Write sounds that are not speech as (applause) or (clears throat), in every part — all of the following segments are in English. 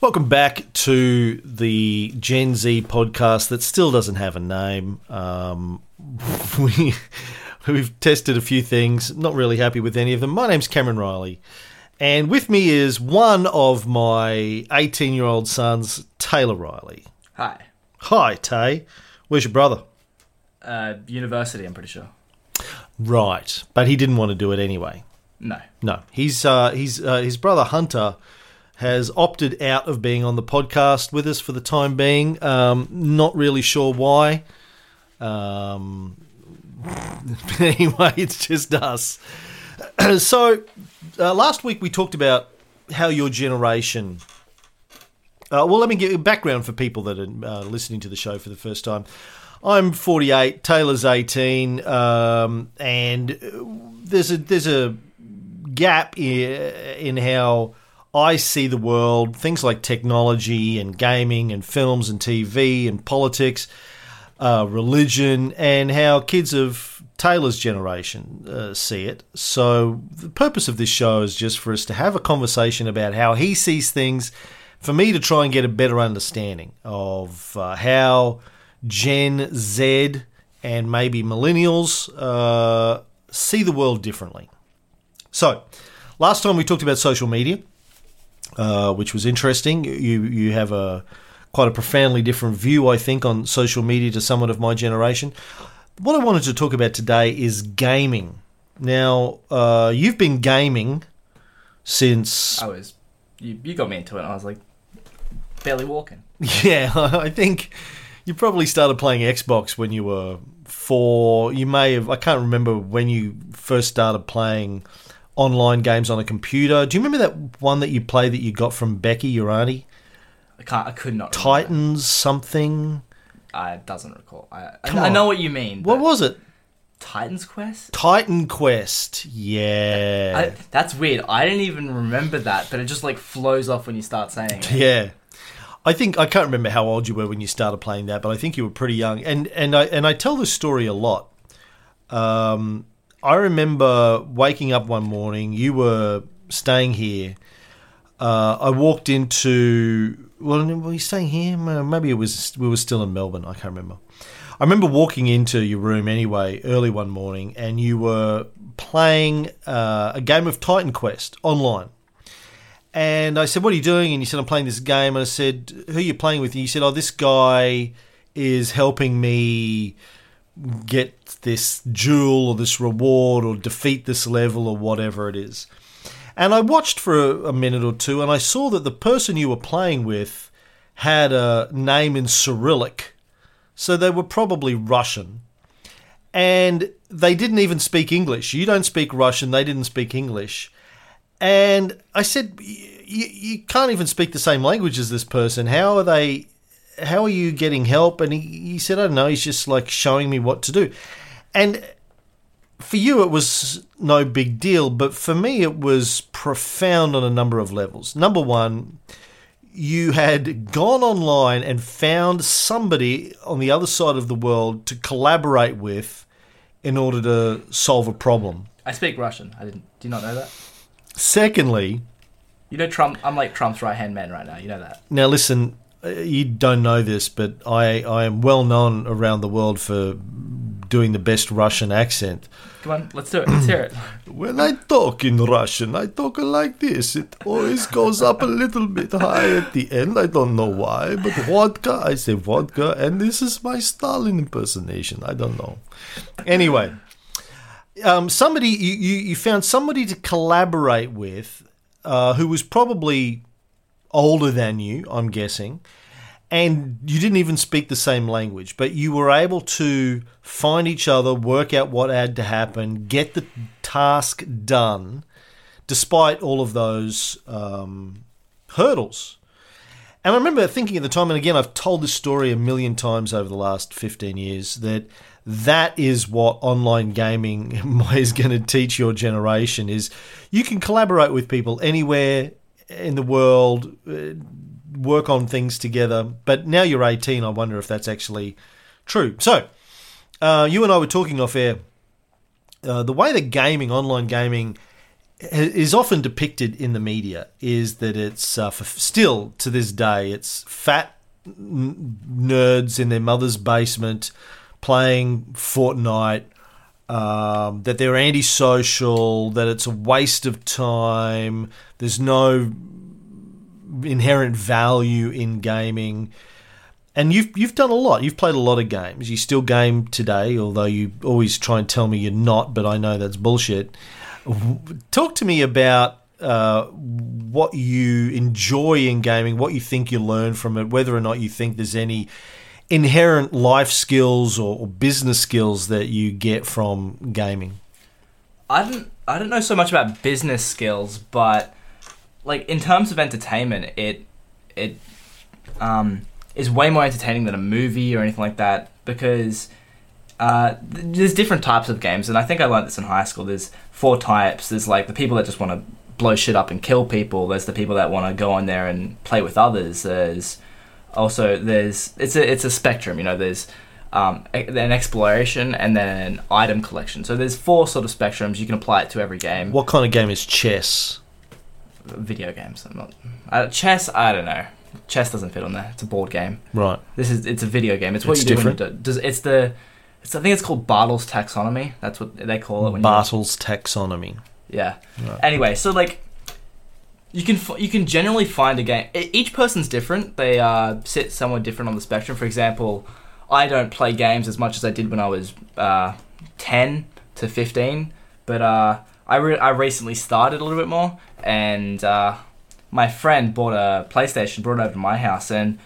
Welcome back to the Gen Z podcast that still doesn't have a name. Um, (laughs) we we've tested a few things, not really happy with any of them. My name's Cameron Reilly, and with me is one of my 18 year old sons, Taylor Reilly. Hi. Hi, Tay. Where's your brother? Uh, university, I'm pretty sure. Right, but he didn't want to do it anyway. No. No, he's uh, he's uh, his brother Hunter has opted out of being on the podcast with us for the time being. Um, not really sure why. Um, (laughs) anyway, it's just us. (clears throat) so uh, last week we talked about how your generation. Uh, well, let me give you background for people that are uh, listening to the show for the first time. I'm 48, Taylor's 18, um, and there's a there's a gap in how I see the world, things like technology and gaming and films and TV and politics, uh, religion, and how kids of Taylor's generation uh, see it. So, the purpose of this show is just for us to have a conversation about how he sees things, for me to try and get a better understanding of uh, how Gen Z and maybe millennials uh, see the world differently. So, last time we talked about social media. Uh, which was interesting. You you have a quite a profoundly different view, I think, on social media to someone of my generation. What I wanted to talk about today is gaming. Now, uh, you've been gaming since. I was. You, you got me into it, and I was like, barely walking. (laughs) Yeah, (laughs) I think you probably started playing Xbox when you were four. You may have. I can't remember when you first started playing online games on a computer. Do you remember that one that you played that you got from Becky, your auntie? I can't. I could not. Titans something. I doesn't recall. I, I, I know what you mean. What was it? Titan's Quest? Titan Quest. Yeah. I, that's weird. I didn't even remember that, but it just like flows off when you start saying it. Yeah. I think I can't remember how old you were when you started playing that, but I think you were pretty young. And and I and I tell this story a lot. Um, I remember waking up one morning. You were staying here. Uh, I walked into. Well, were you staying here? Maybe it was. We were still in Melbourne. I can't remember. I remember walking into your room anyway early one morning, and you were playing uh, a game of Titan Quest online. And I said, "What are you doing?" And you said, "I'm playing this game." And I said, "Who are you playing with?" And you said, "Oh, this guy is helping me." get this jewel or this reward or defeat this level or whatever it is. And I watched for a, a, minute or two and I saw that the person you were playing with had a name in Cyrillic. So they were probably Russian. And they didn't even speak English. You don't speak Russian, they didn't speak English. And I said, you can't even speak the same language as this person. How are they how are you getting help? And he, he said, I don't know. He's just like showing me what to do. And for you, it was no big deal, but for me, it was profound on a number of levels. Number one, you had gone online and found somebody on the other side of the world to collaborate with in order to solve a problem. I speak Russian. I didn't. Do you not know that? Secondly, you know Trump. I'm like Trump's right hand man right now. You know that. Now listen, you don't know this, but I, I am well known around the world for doing the best Russian accent. Come on, let's do it. Let's hear it. (coughs) when I talk in Russian, I talk like this. It always goes up a little bit high at the end. I don't know why, but vodka, I say vodka, and this is my Stalin impersonation. I don't know. Anyway, um, somebody you, you, you found somebody to collaborate with uh, who was probably older than you, I'm guessing, and you didn't even speak the same language, but you were able to find each other, work out what had to happen, get the task done, despite all of those um, hurdles. And I remember thinking at the time, and again, I've told this story a million times over the last 15 years, that that is what online gaming (laughs) is going to teach your generation is you can collaborate with people anywhere in the world, uh, work on things together. But now you're 18, I wonder if that's actually true. So, uh, you and I were talking off air. Uh, the way that gaming, online gaming, is often depicted in the media is that it's uh, still to this day it's fat n- nerds in their mother's basement playing Fortnite. Um, that they're antisocial, that it's a waste of time. There's no inherent value in gaming. And you've you've done a lot. You've played a lot of games. You still game today, although you always try and tell me you're not. But I know that's bullshit. Talk to me about uh, what you enjoy in gaming, what you think you learn from it, whether or not you think there's any inherent life skills or, business skills that you get from gaming. I don't I don't know so much about business skills, but like in terms of entertainment, it it um, is way more entertaining than a movie or anything like that because uh, there's different types of games, and I think I learned this in high school. There's four types. There's like the people that just want to blow shit up and kill people. There's the people that want to go in there and play with others. There's also there's it's a it's a spectrum. You know, there's um, an exploration and then an item collection. So there's four sort of spectrums. You can apply it to every game. What kind of game is chess? Video games. I'm not uh, chess. I don't know. Chess doesn't fit on there. It's a board game. Right. This is it's a video game. It's what It's you do different. when you do, does. It's the it's, I think it's called Bartle's taxonomy. That's what they call it. When you, Bartle's taxonomy. yeah. Right. Anyway, so like, you can f- you can generally find a game. e- Each person's different. They uh, sit somewhere different on the spectrum. For example, I don't play games as much as I did when I was uh, ten to fifteen, but uh, I re- I recently started a little bit more, and uh, my friend bought a PlayStation, brought it over to my house, and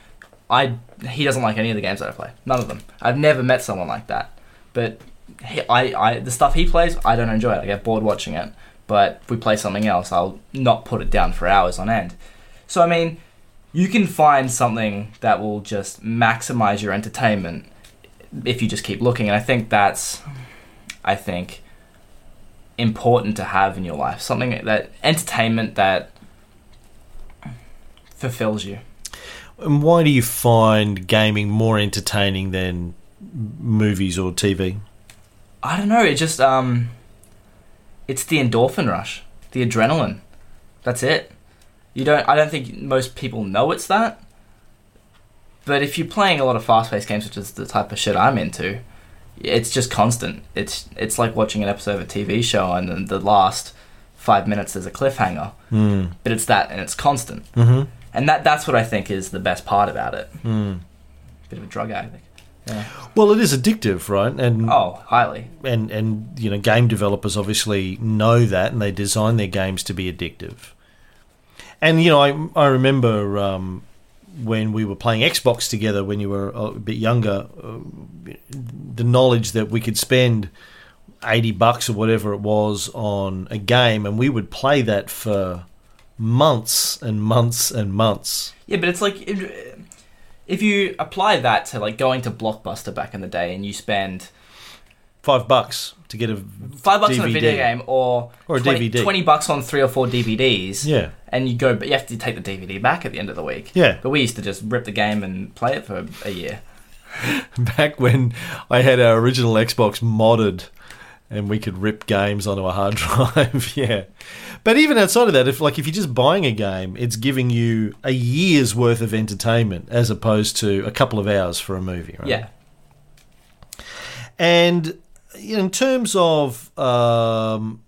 I he doesn't like any of the games that I play. None of them. I've never met someone like that. But he, I, I the stuff he plays, I don't enjoy it. I get bored watching it. But if we play something else, I'll not put it down for hours on end. So I mean, you can find something that will just maximize your entertainment if you just keep looking. And I think that's, I think, important to have in your life. Something that entertainment that fulfills you. And why do you find gaming more entertaining than movies or TV? I don't know. It just um, it's the endorphin rush, the adrenaline. That's it. You don't. I don't think most people know it's that. But if you're playing a lot of fast-paced games, which is the type of shit I'm into, it's just constant. It's it's like watching an episode of a TV show, and then the last five minutes there's a cliffhanger. Mm. But it's that, and it's constant. Mm-hmm. And that that's what I think is the best part about it. Mm. Bit of a drug addict. Yeah. Well, it is addictive, right? And Oh, highly. and and you know, game developers obviously know that, and they design their games to be addictive. And you know, I I remember um, when we were playing Xbox together when you were a bit younger, uh, the knowledge that we could spend eighty bucks or whatever it was on a game, and we would play that for months and months and months. Yeah, but it's like it, if you apply that to like going to Blockbuster back in the day, and you spend Five bucks to get a five bucks on a video game, or Or a 20, DVD. 20 bucks on three or four DVDs, yeah. and you go, but you have to take the DVD back at the end of the week. Yeah. But we used to just rip the game and play it for a year. (laughs) back when I had our original Xbox modded and we could rip games onto a hard (laughs) drive. (laughs) yeah. But even outside of that, if like if you're just buying a game, it's giving you a year's worth of entertainment as opposed to a couple of hours for a movie, right? Yeah. And in terms of um,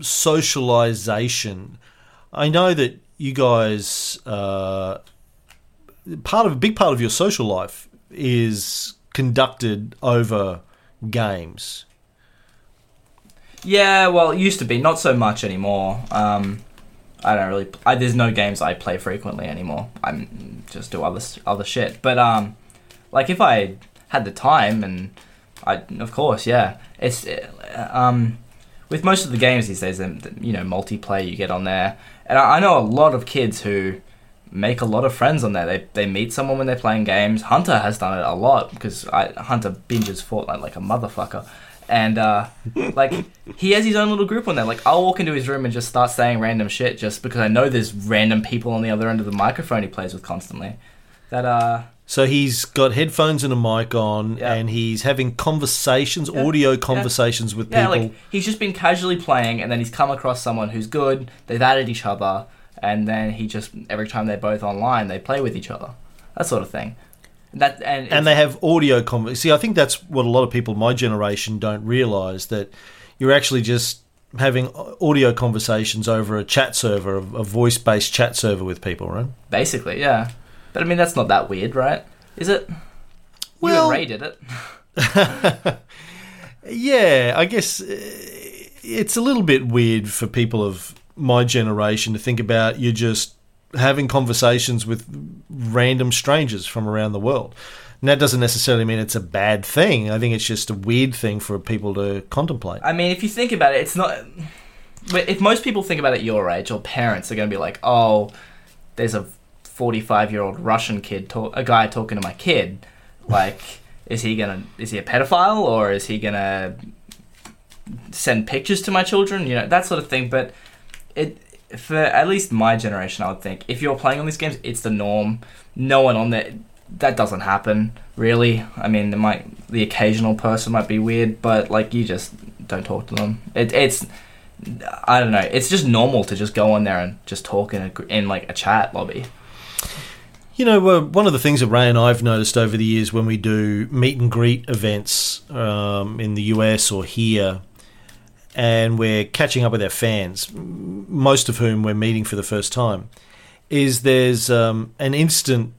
socialization, I know that you guys uh, part of a big part of your social life is conducted over games. Yeah, well, it used to be, not so much anymore. Um, I don't really. I, there's no games I play frequently anymore. I'm just do other other shit. But um, like if I had the time, and I, of course, yeah. It's uh, um, with most of the games these days, um, you know, multiplayer you get on there, and I, I know a lot of kids who make a lot of friends on there. They they meet someone when they're playing games. Hunter has done it a lot because I, Hunter binges Fortnite like a motherfucker. And uh, like he has his own little group on there. Like I'll walk into his room and just start saying random shit just because I know there's random people on the other end of the microphone he plays with constantly. That uh So he's got headphones and a mic on, Yeah. and he's having conversations, Yeah, audio yeah. conversations with Yeah, people. like he's just been casually playing, and then he's come across someone who's good. They've added each other, and then he just every time they're both online, they play with each other. That sort of thing. That and and they have audio conver See, I think that's what a lot of people my generation don't realise that you're actually just having audio conversations over a chat server, a voice based chat server with people, right? basically yeah. But I mean, that's not that weird, right? Is it? you Well- and Ray did it. (laughs) Yeah, I guess uh, it's a little bit weird for people of my generation to think about you just having conversations with random strangers from around the world. And that doesn't necessarily mean it's a bad thing. I think it's just a weird thing for people to contemplate. I mean, if you think about it, it's not. If most people think about it your age, or parents are going to be like, "Oh, there's a 45 year old Russian kid, talk, a guy talking to my kid. Like, (laughs) is he gonna? Is he a pedophile, or is he gonna send pictures to my children? You know that sort of thing. But it, for at least my generation, I would think if you're playing on these games, it's the norm. No one on there. That doesn't happen really. I mean, there might the occasional person might be weird, but like you just don't talk to them. It, it's I don't know. It's just normal to just go on there and just talk in a, in like a chat lobby. You know, uh, one of the things that Ray and I've noticed over the years when we do meet and greet events um, in the US or here, and we're catching up with our fans, most of whom we're meeting for the first time, is there's um, an instant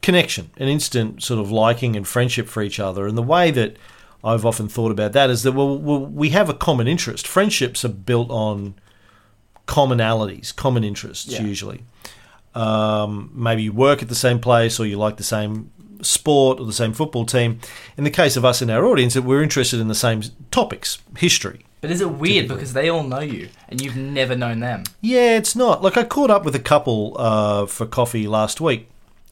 connection, an instant sort of liking and friendship for each other. And the way that I've often thought about that is that well, we have a common interest. Friendships are built on commonalities, common interests Yeah. usually. Um, maybe you work at the same place or you like the same sport or the same football team. In the case of us in our audience, that we're interested in the same topics, history. But is it weird Typically. because they all know you and you've never known them? Yeah, it's not. Like I caught up with a couple uh, for coffee last week,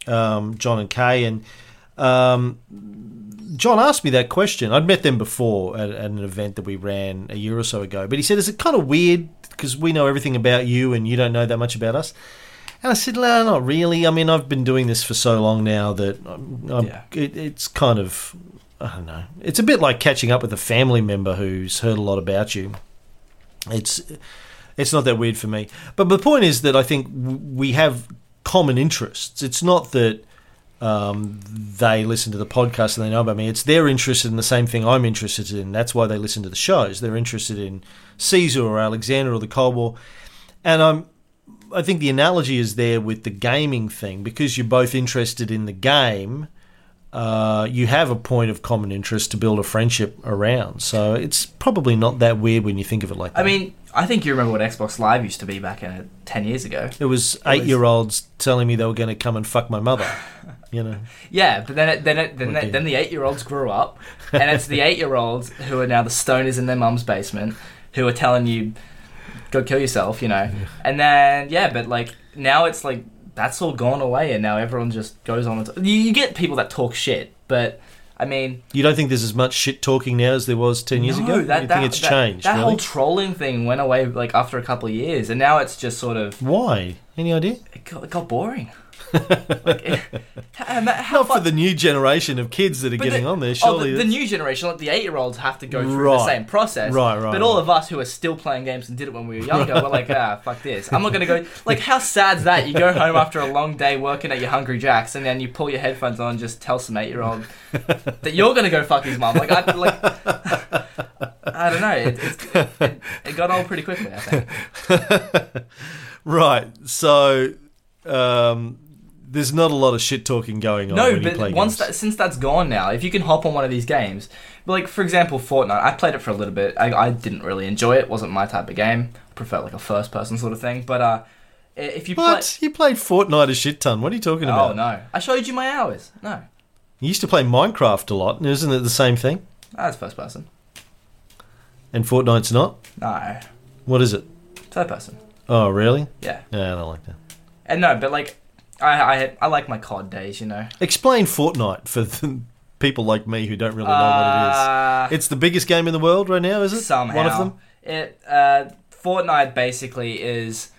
um, John and Kay, and um, John asked me that question. I'd met them before at, at an event that we ran a year or so ago, but he said, "Is it kind of weird because we know everything about you and you don't know that much about us?" And I said, "No, not really. I mean, I've been doing this for so long now that I'm, I'm, Yeah. it, it's kind of." I don't know. It's a bit like catching up with a family member who's heard a lot about you. It's it's not that weird for me. But the point is that I think we have common interests. It's not that um, they listen to the podcast and they know about me. It's they're interested in the same thing I'm interested in. That's why they listen to the shows. They're interested in Caesar or Alexander or the Cold War. And I'm, I think the analogy is there with the gaming thing because you're both interested in the game. Uh, you have a point of common interest to build a friendship around. So it's probably not that weird when you think of it like that. I mean, I think you remember what Xbox Live used to be back in it 10 years ago. It was eight year olds telling me they were going to come and fuck my mother. (laughs) You know, Yeah, but then it, then it, then, then the eight year olds grew up, (laughs) and it's the eight year olds who are now the stoners in their mum's basement who are telling you, go kill yourself, you know. And then, yeah, but like now it's like that's all gone away, and now everyone just goes on. And t- you, you get people that talk shit, but I mean, you don't think there's as much shit talking now as there was ten years no, ago? That, you that, think it's that- changed? That really? whole trolling thing went away like after a couple of years, and now it's just sort of Why? Any idea? it got, it got boring. Like, (laughs) (laughs) how Not far- for the new generation of kids that are But getting the- on there. Oh, Surely, the, the new generation, like the eight-year-olds, have to go through the same process. Right, right, But all right. of us who are still playing games and did it when we were (laughs) younger, we're like, ah, fuck this. I'm not gonna go. Like, how sad's that? You go home after a long day working at your Hungry Jacks, and then you pull your headphones on and just tell some eight-year-old that you're gonna go fuck his mum. Like, I like. I don't know. It, it's it, it got old pretty quickly. I think. right. So um, there's not a lot of shit talking going on No, when you play but once that since that's gone now, if you can hop on one of these games, like for example, Fortnite, I played it for a little bit. I, I didn't really enjoy it. wasn't my type of game. I prefer like a first person sort of thing. But uh, if you what? You played Fortnite a shit ton. What are you talking about? oh no, I showed you my hours. No, You used to play Minecraft a lot, isn't it the same thing? that's first person. And Fortnite's not? No, What is it? third person. Oh, really? Yeah, Yeah, I don't like that. and no, but like I I I like my COD days. You know, Explain Fortnite for (laughs) the people like me who don't really know what Uh, it is. It's the biggest game in the world right now, is it? somehow One of them? it uh, Fortnite basically is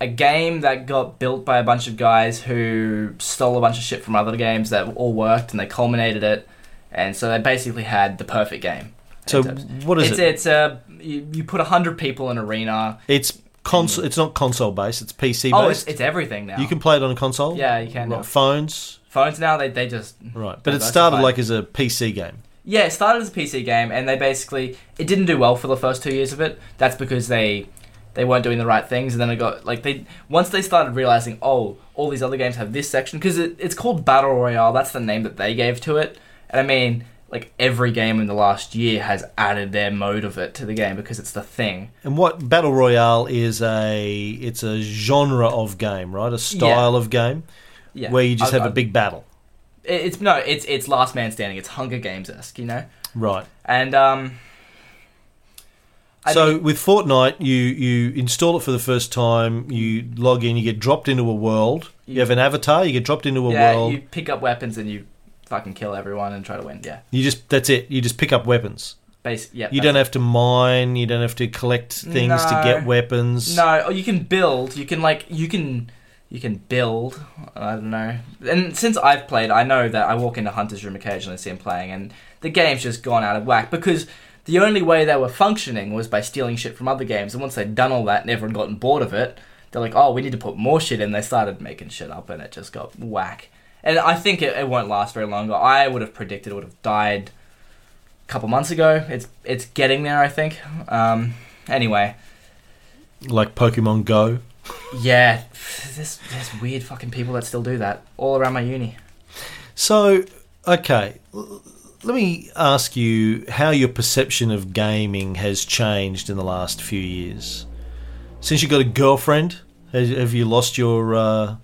a game that got built by a bunch of guys who stole a bunch of shit from other games that all worked and they culminated it, and so they basically had the perfect game. So what is it's it? it's a you, you put hundred people in an arena. It's console. It's not console based. It's PC Oh, it's, based. it's everything now. you can play it on a console. yeah, you can. Now. phones. Phones now they they just Right, but it Diversified. started like as a PC game. Yeah, it started as a PC game, and they basically it didn't do well for the first two years of it. That's because they they weren't doing the right things, and then it got like they once they started realizing, oh, all these other games have this section because it, it's called Battle Royale. That's the name that they gave to it, and I mean, like every game in the last year has added their mode of it to the game because it's the thing. And what battle royale is a it's a genre of game, right? A style of game Yeah, where you just I- have I- a big battle. It's no, it's it's Last Man Standing. It's Hunger Games esque, you know, Right. and um. I so think- with Fortnite, you you install it for the first time. You log in. You get dropped into a world. You have an avatar. You get dropped into a yeah, world. you pick up weapons and you fucking kill everyone and try to win. Yeah, You just that's it. You just pick up weapons. base. Yeah, You don't have to mine. You don't have to collect things to get weapons. No, you can build. You can like you can you can build. I don't know. And since I've played, I know that I walk into Hunter's room occasionally, and see him playing, and the game's just gone out of whack because the only way they were functioning was by stealing shit from other games. And once they'd done all that and everyone gotten bored of it, they're like, "Oh, we need to put more shit in." They started making shit up, and it just got whack. And I think it, it won't last very long. I would have predicted it would have died a couple months ago. It's it's getting there, I think. Um, anyway. Like Pokemon Go. Yeah, there's, there's weird fucking people that still do that all around my uni. So, okay, let me ask you how your perception of gaming has changed in the last few years. Since you got a girlfriend, have you lost your uh,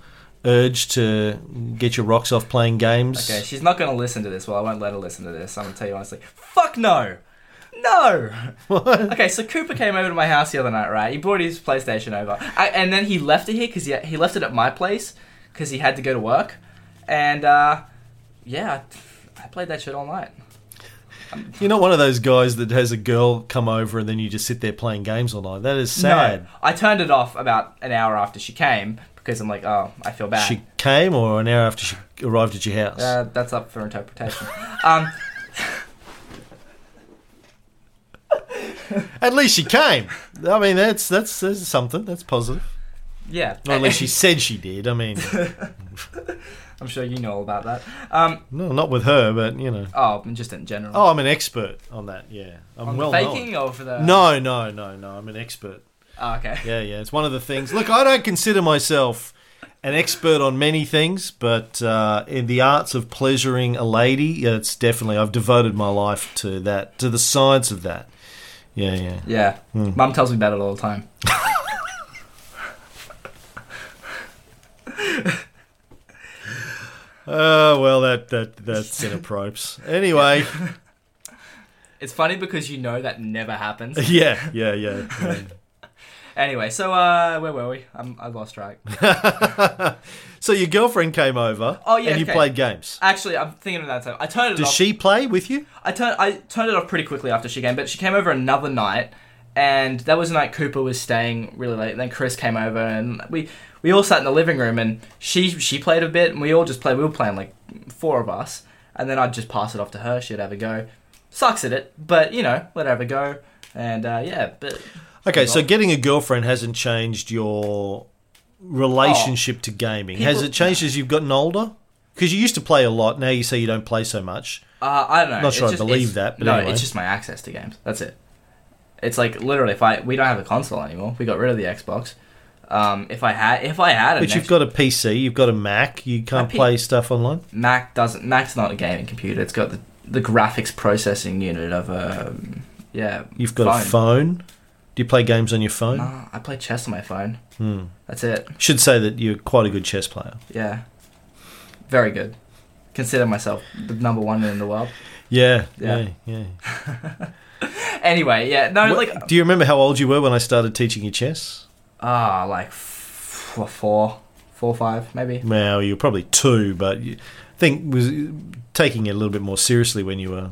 urge to get your rocks off playing games? Okay, she's not gonna listen to this. Well, I won't let her listen to this. I'm gonna tell you honestly. Fuck no, no. (laughs) Okay, so Cooper came over to my house the other night, right? He brought his PlayStation over, I, and then he left it here because he he left it at my place because he had to go to work, and uh, yeah, I played that shit all night. You're not one of those guys that has a girl come over and then you just sit there playing games all night. That is sad. No, I turned it off about an hour after she came because I'm like, oh, I feel bad. She came, or an hour after she arrived at your house. Uh, that's up for interpretation. (laughs) um, (laughs) at least she came. I mean, that's that's, that's something. That's positive. yeah. Or at least she said she did. I mean, (laughs) I'm sure you know all about that. Um, no, not with her, but you know. oh, just in general. Oh, I'm an expert on that. Yeah, I'm On the well faking known. or for the No, no, no, no. I'm an expert. Oh, okay. Yeah, yeah. It's one of the things. Look, I don't consider myself an expert on many things, but uh, in the arts of pleasuring a lady, it's definitely. I've devoted my life to that, to the science of that. Yeah, yeah. Yeah. Hmm. Mum tells me about it all the time. Oh (laughs) well, that that that's inappropriate. Anyway, (laughs) It's funny because you know that never happens. (laughs) yeah, yeah, yeah. yeah. Anyway, so uh, where were we? I'm, I lost track. (laughs) so your girlfriend came over. Oh, yeah, and you okay. played games. Actually, I'm thinking of that time. I turned it Does off. she play with you? I turned I turned it off pretty quickly after she came, but she came over another night, and that was the night Cooper was staying really late. then Chris came over, and we we all sat in the living room, and she she played a bit, and we all just played. We were playing like four of us, and then I'd just pass it off to her. She'd have a go. Sucks at it, but you know, let her have a go. And uh, yeah, but Okay, so getting a girlfriend hasn't changed your relationship to gaming. Has People- it changed as you've gotten older? Because you used to play a lot. Now you say you don't play so much. Uh, I don't know. Not sure I just- believe it's- that, but no, anyway. it's just my access to games. That's it. It's like literally, if I we don't have a console anymore, we got rid of the Xbox. Um, if I had, if I had, an But you've got a PC, you've got a Mac. You can't P- play stuff online. Mac doesn't. Mac's not a gaming computer. It's got the the graphics processing unit of a yeah. You've got a phone. Do you play games on your phone? Nah, I play chess on my phone. Hmm. That's it. Should say that you're quite a good chess player. Yeah, very good. Consider myself the number one in the world. Yeah, Yeah. yeah, yeah. (laughs) Anyway, yeah, no, What- like do you remember how old you were when I started teaching you chess? ah, like f- four, four, five, maybe. Well, you were probably two, but you I think was taking it a little bit more seriously when you were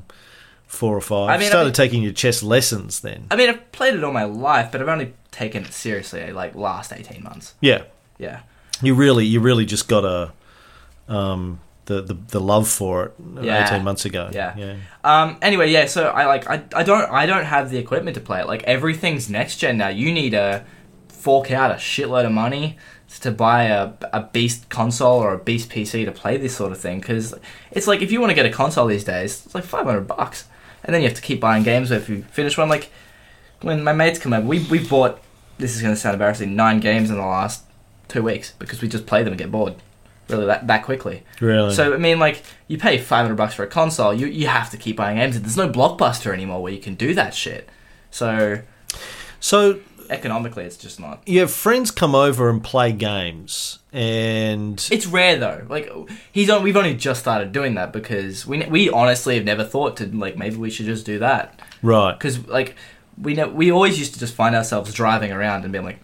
four or five. I mean, I started mean- taking your chess lessons then. I mean, I've played it all my life, but I've only taken it seriously like last eighteen months. Yeah, Yeah. you really, you really just got a um, the, the the love for it Yeah. eighteen months ago. Yeah. yeah, Um. Anyway, yeah. So I like I, I don't I don't have the equipment to play it. Like everything's next gen now. You need to fork out a shitload of money to buy a, a beast console or a beast PC to play this sort of thing. Because it's like if you want to get a console these days, it's like five hundred bucks, and then you have to keep buying games if you finish one. Like when my mates come over, we we bought. This is going to sound embarrassing. Nine games in the last two weeks because we just play them and get bored. Really, that that quickly. really. So I mean, like you pay five hundred bucks for a console, you you have to keep buying games. There's no blockbuster anymore where you can do that shit. So so economically, it's just not. you have friends come over and play games, and It's rare though. Like he's on. We've only just started doing that because we we honestly have never thought to like maybe we should just do that right, because like we know we always used to just find ourselves driving around and being like.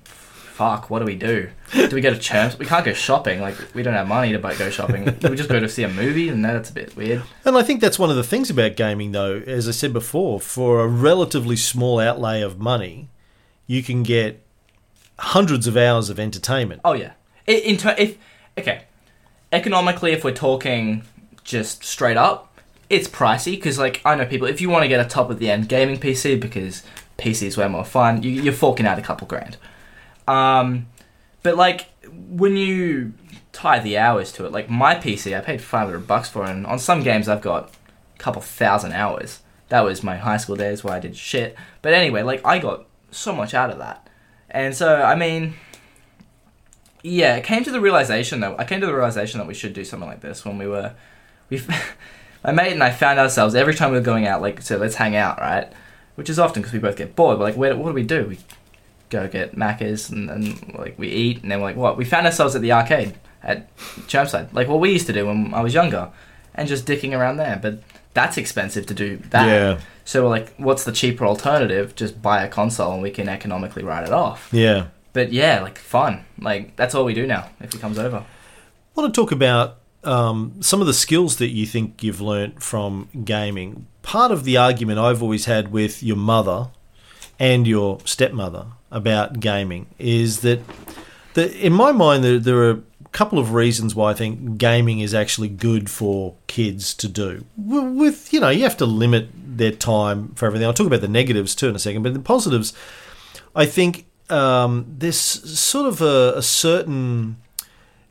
Fuck! What do we do? Do we go to church? We can't go shopping. Like we don't have money to go shopping. Do (laughs) we just go to see a movie? And that's a bit weird. And I think that's one of the things about gaming, though. As I said before, for a relatively small outlay of money, you can get hundreds of hours of entertainment. Oh yeah. In ter- if okay, economically, if we're talking just straight up, it's pricey because like I know people. If you want to get a top of the end gaming PC because PC is way more fun, you, you're forking out a couple grand. Um, but like when you tie the hours to it, like my PC, I paid five hundred bucks for, and on some games I've got a couple thousand hours. That was my high school days where I did shit. But anyway, like I got so much out of that, and so I mean yeah, it came to the realization that I came to the realization that we should do something like this when we were, we, (laughs) my mate and I found ourselves every time we were going out, like, so let's hang out, right? Which is often because we both get bored. We're like, where, what do we do? We go get Macca's and, like we eat, and then we're like, what? We found ourselves at the arcade at Chermside, like what we used to do when I was younger, and just dicking around there. But that's expensive to do that. Yeah. So we're like, what's the cheaper alternative? Just buy a console and we can economically write it off. Yeah. But yeah, like fun. Like that's all we do now if he comes over. I want to talk about um, some of the skills that you think you've learnt from gaming. Part of the argument I've always had with your mother and your stepmother about gaming is that, that in my mind, there, there are couple of reasons why I think gaming is actually good for kids to do. With, you know, you have to limit their time for everything. I'll talk about the negatives too in a second, but the positives, I think um, there's sort of a, a certain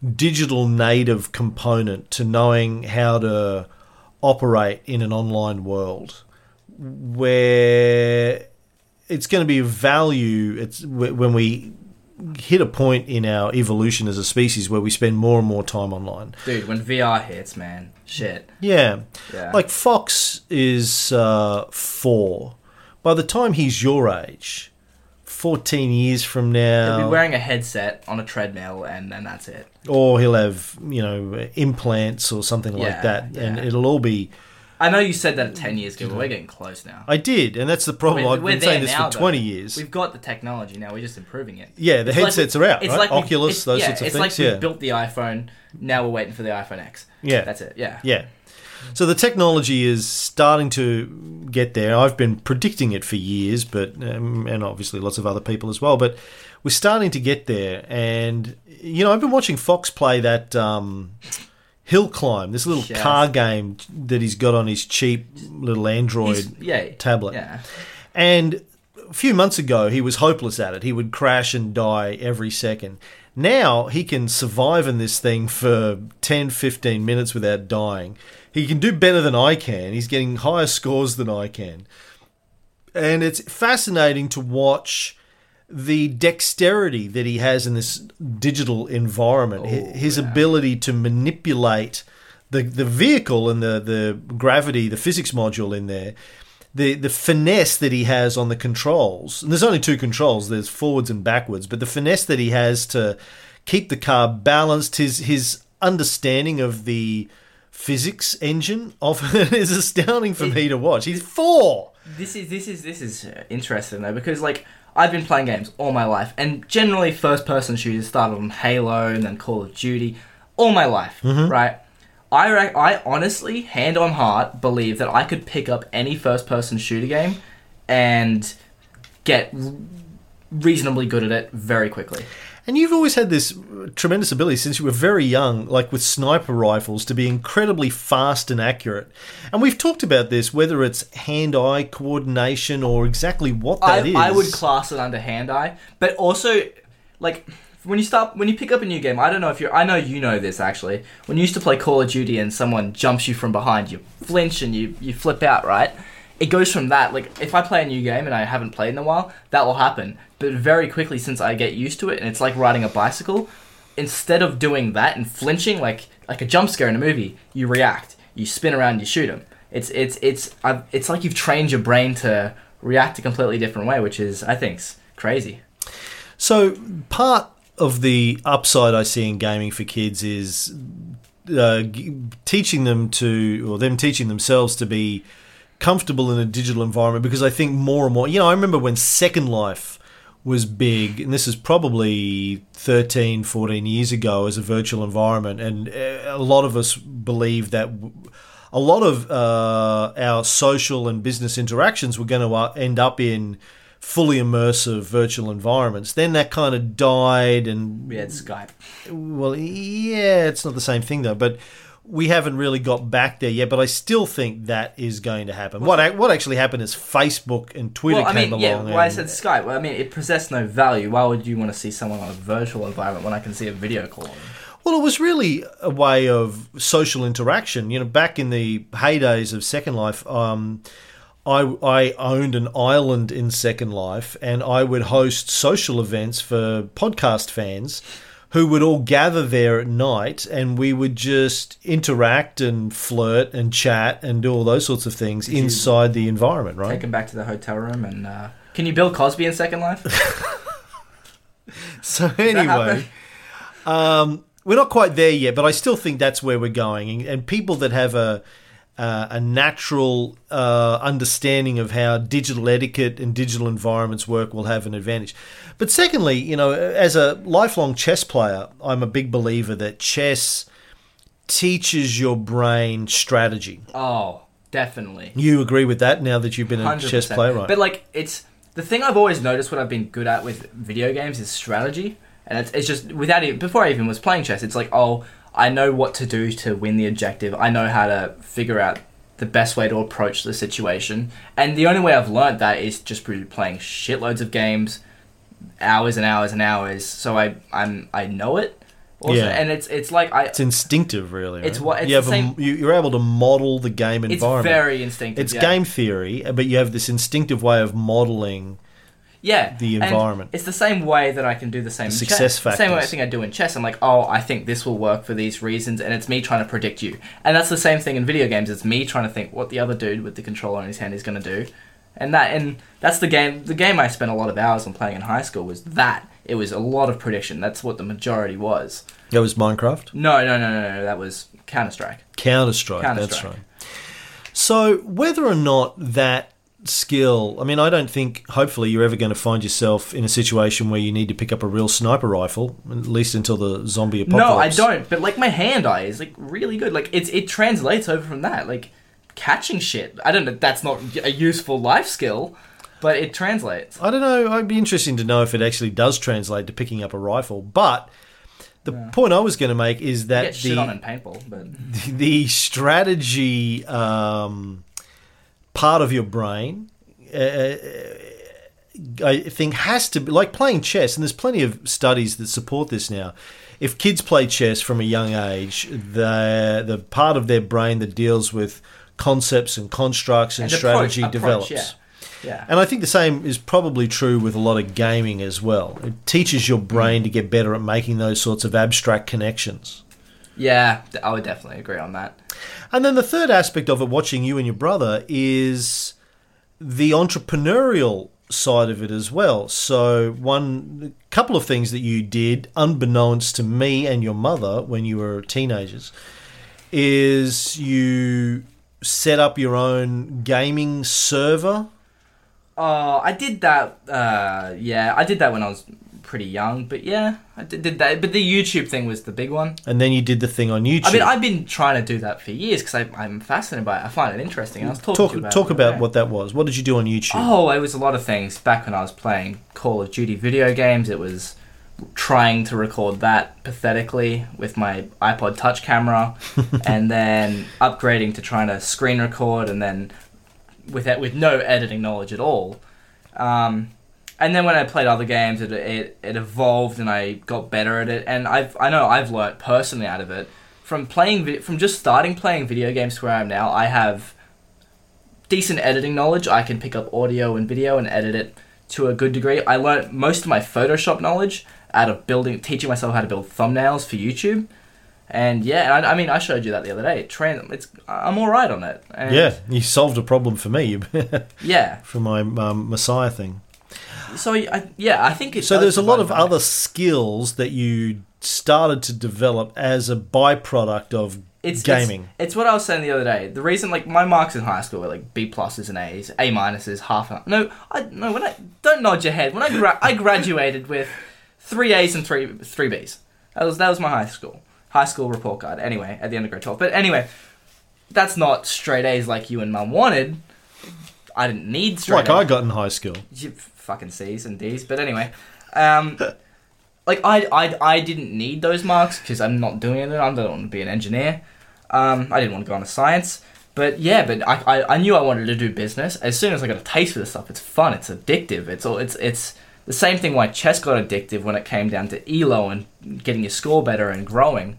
digital native component to knowing how to operate in an online world where it's going to be value it's when we hit a point in our evolution as a species where we spend more and more time online Dude, when VR hits, man, shit. yeah Yeah. like fox is uh, four by the time he's your age 14 years from now He'll be wearing a headset on a treadmill, and then that's it. or he'll have you know implants or something like Yeah, that, and it'll all be. I know you said that ten years ago, but we're getting close now. I did, and that's the problem. We're- I've we're been saying this now, for though. twenty years. We've got the technology now. We're just improving it. Yeah, the It's headsets we- are out, it's right? like Oculus, those yeah, sorts of it's things. It's like yeah, we built the iPhone. Now we're waiting for the iPhone X. yeah, That's it. Yeah. yeah. So the technology is starting to get there. I've been predicting it for years, but um, and obviously lots of other people as well. But we're starting to get there, and you know, I've been watching Fox play that. Um, Hill climb, this little Yes. car game that he's got on his cheap little Android yeah. tablet. Yeah. And a few months ago, he was hopeless at it. He would crash and die every second. Now he can survive in this thing for 10, 15 minutes without dying. He can do better than I can. He's getting higher scores than I can. And it's fascinating to watch the dexterity that he has in this digital environment. Hi- His ability to manipulate the, the vehicle and the, the gravity, the physics module in there the the finesse that he has on the controls. And there's only two controls. There's forwards and backwards, but the finesse that he has to keep the car balanced, his his understanding of the physics engine of it is astounding for me to watch. He's four. This is this is this is uh, interesting though because like I've been playing games all my life and generally first person shooters started on Halo and then Call of Duty all my life, Mm-hmm. right? I re- I honestly, hand on heart, believe that I could pick up any first-person shooter game and get reasonably good at it very quickly. And you've always had this tremendous ability since you were very young, like with sniper rifles, to be incredibly fast and accurate. And we've talked about this, whether it's hand eye coordination or exactly what I, that is. I would class it under hand eye, but also like when you start when you pick up a new game. I don't know if you're. I know you know this actually. When you used to play Call of Duty and someone jumps you from behind, you flinch and you you flip out, right? It goes from that. Like if I play a new game and I haven't played in a while, that will happen. But very quickly, since I get used to it, and it's like riding a bicycle. Instead of doing that and flinching like like a jump scare in a movie, you react. You spin around, you shoot them. It's it's it's I've, it's like you've trained your brain to react a completely different way, which is I think's crazy. So part of the upside I see in gaming for kids is uh, teaching them to, or them teaching themselves to be comfortable in a digital environment. Because I think more and more, you know, I remember when Second Life was big, and this is probably 13, 14 years ago as a virtual environment, and uh, a lot of us believe that. w- A lot of uh, our social and business interactions were going to uh, end up in fully immersive virtual environments. Then that kind of died, and We had Skype. well, yeah, it's not the same thing though. But we haven't really got back there yet. But I still think that is going to happen. What what actually happened is Facebook and Twitter Well, I came mean, yeah. along. Why I said Skype? Well, I mean, it possessed no value. Why would you want to see someone on a virtual environment when I can see a video call? Well, it was really a way of social interaction. You know, back in the heydays of Second Life, um, I, I owned an island in Second Life, and I would host social events for podcast fans who would all gather there at night, and we would just interact and flirt and chat and do all those sorts of things you inside the environment, right? Take them back to the hotel room and uh, can you Bill Cosby in Second Life? (laughs) (laughs) So anyway, um, we're not quite there yet, but I still think that's where we're going. And, and people that have a uh, a natural uh, understanding of how digital etiquette and digital environments work will have an advantage. But secondly, you know, as a lifelong chess player, I'm a big believer that chess teaches your brain strategy. Oh, definitely. You agree with that now that you've been a 100%. chess player, right? But like, it's the thing I've always noticed. What I've been good at with video games is strategy, and it's, it's just without it. Before I even was playing chess, it's like, oh, I know what to do to win the objective. I know how to figure out the best way to approach the situation, and the only way I've learned that is just through playing shitloads of games, hours and hours and hours. So I I'm I know it. Also, Yeah. and it's it's like I it's instinctive, really. It's what- it's you have a- same- you, you're able to model the game environment. it's very instinctive. It's yeah. game theory, but you have this instinctive way of modeling. Yeah, the and environment. It's the same way that I can do the same The success chess. The same way I think I do in chess. I'm like, oh, I think this will work for these reasons, and it's me trying to predict you. And that's the same thing in video games. It's me trying to think what the other dude with the controller in his hand is going to do, and that and that's the game. The game I spent a lot of hours on playing in high school was that. It was a lot of prediction. That's what the majority was. That was Minecraft, No, no, no, no, no. That was Counter Strike. Counter Strike. That's right. So whether or not that skill, I mean, I don't think. Hopefully, you're ever going to find yourself in a situation where you need to pick up a real sniper rifle, at least until the zombie apocalypse. No, I don't. But like my hand eye is like really good. Like it's it translates over from that. Like catching shit. I don't know. That's not a useful life skill, but it translates. I don't know. I'd be interesting to know if it actually does translate to picking up a rifle. But the Yeah. point I was going to make is that get on the in paintball, but (laughs) the strategy um, part of your brain, uh, I think, has to be like playing chess. And there's plenty of studies that support this now. If kids play chess from a young age, the the part of their brain that deals with concepts and constructs and, And strategy approach- develops. approach, yeah. And I think the same is probably true with a lot of gaming as well. It teaches your brain to get better at making those sorts of abstract connections. Yeah, I would definitely agree on that. And then the third aspect of it, watching you and your brother, is the entrepreneurial side of it as well. So, one couple of things that you did, unbeknownst to me and your mother when you were teenagers, is you set up your own gaming server. Oh, I did that. Uh, yeah, I did that when I was pretty young. But yeah, I did, did that. But the YouTube thing was the big one. And then you did the thing on YouTube. I mean, I've been trying to do that for years because I'm fascinated by it. I find it interesting. And I was talking talk to you about talk about what that was. What did you do on YouTube? Oh, it was a lot of things. Back when I was playing Call of Duty video games, it was trying to record that pathetically with my iPod Touch camera, (laughs) and then upgrading to trying to screen record, and then with it, with no editing knowledge at all. Um, and then when I played other games, it, it it evolved, and I got better at it. And I've I know I've learnt personally out of it from playing from just starting playing video games to where I am now. I have decent editing knowledge. I can pick up audio and video and edit it to a good degree. I learnt most of my Photoshop knowledge out of building, teaching myself how to build thumbnails for YouTube. And yeah, I, I mean, I showed you that the other day. It's I'm all right on it. And yeah, you solved a problem for me (laughs) yeah. for my um, Messiah thing. So I, yeah, I think it's So there's a lot of other skills that you started to develop as a byproduct of it's, gaming. It's, it's what I was saying the other day. The reason, like, my marks in high school were like B pluses and A's, A minuses, half. A, no, I no. When I don't nod your head. When I gra- I graduated with three A's and three three B's. That was that was my high school high school report card. Anyway, at the end of grade twelve. But anyway, that's not straight A's like you and mum wanted. I didn't need straight. like A's. I got in high school. You fucking C's and D's. But anyway, um, (laughs) like I, I, I didn't need those marks because I'm not doing it. I don't want to be an engineer. Um, I didn't want to go into science. But yeah, but I, I, I knew I wanted to do business. As soon as I got a taste for this stuff, it's fun. It's addictive. It's all. It's it's the same thing why chess got addictive when it came down to elo and getting your score better and growing.